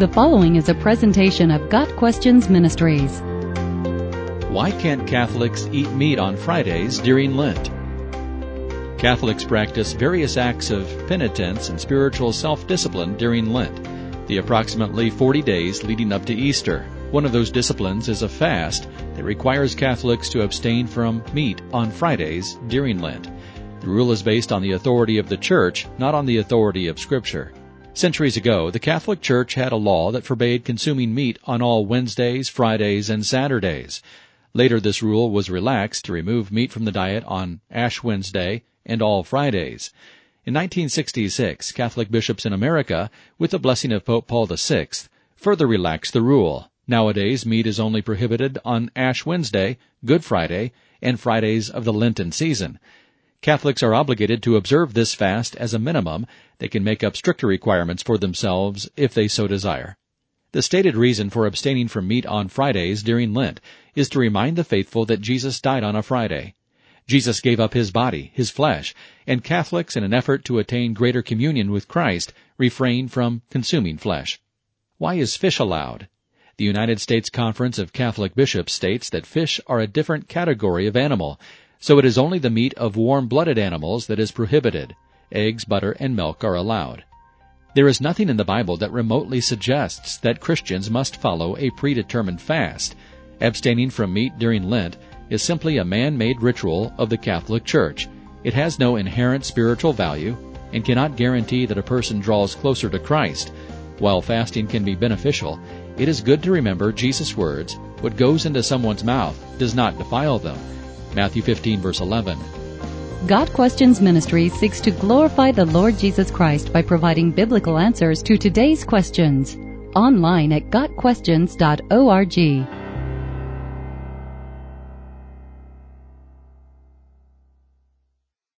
The following is a presentation of Got Questions Ministries. Why can't Catholics eat meat on Fridays during Lent? Catholics practice various acts of penitence and spiritual self discipline during Lent, the approximately 40 days leading up to Easter. One of those disciplines is a fast that requires Catholics to abstain from meat on Fridays during Lent. The rule is based on the authority of the Church, not on the authority of Scripture. Centuries ago, the Catholic Church had a law that forbade consuming meat on all Wednesdays, Fridays, and Saturdays. Later, this rule was relaxed to remove meat from the diet on Ash Wednesday and all Fridays. In 1966, Catholic bishops in America, with the blessing of Pope Paul VI, further relaxed the rule. Nowadays, meat is only prohibited on Ash Wednesday, Good Friday, and Fridays of the Lenten season. Catholics are obligated to observe this fast as a minimum. They can make up stricter requirements for themselves if they so desire. The stated reason for abstaining from meat on Fridays during Lent is to remind the faithful that Jesus died on a Friday. Jesus gave up his body, his flesh, and Catholics, in an effort to attain greater communion with Christ, refrain from consuming flesh. Why is fish allowed? The United States Conference of Catholic Bishops states that fish are a different category of animal so it is only the meat of warm-blooded animals that is prohibited. Eggs, butter, and milk are allowed. There is nothing in the Bible that remotely suggests that Christians must follow a predetermined fast. Abstaining from meat during Lent is simply a man-made ritual of the Catholic Church. It has no inherent spiritual value and cannot guarantee that a person draws closer to Christ. While fasting can be beneficial, it is good to remember Jesus' words, what goes into someone's mouth does not defile them. Matthew 15, verse 11. Got Questions Ministry seeks to glorify the Lord Jesus Christ by providing biblical answers to today's questions. Online at GotQuestions.org.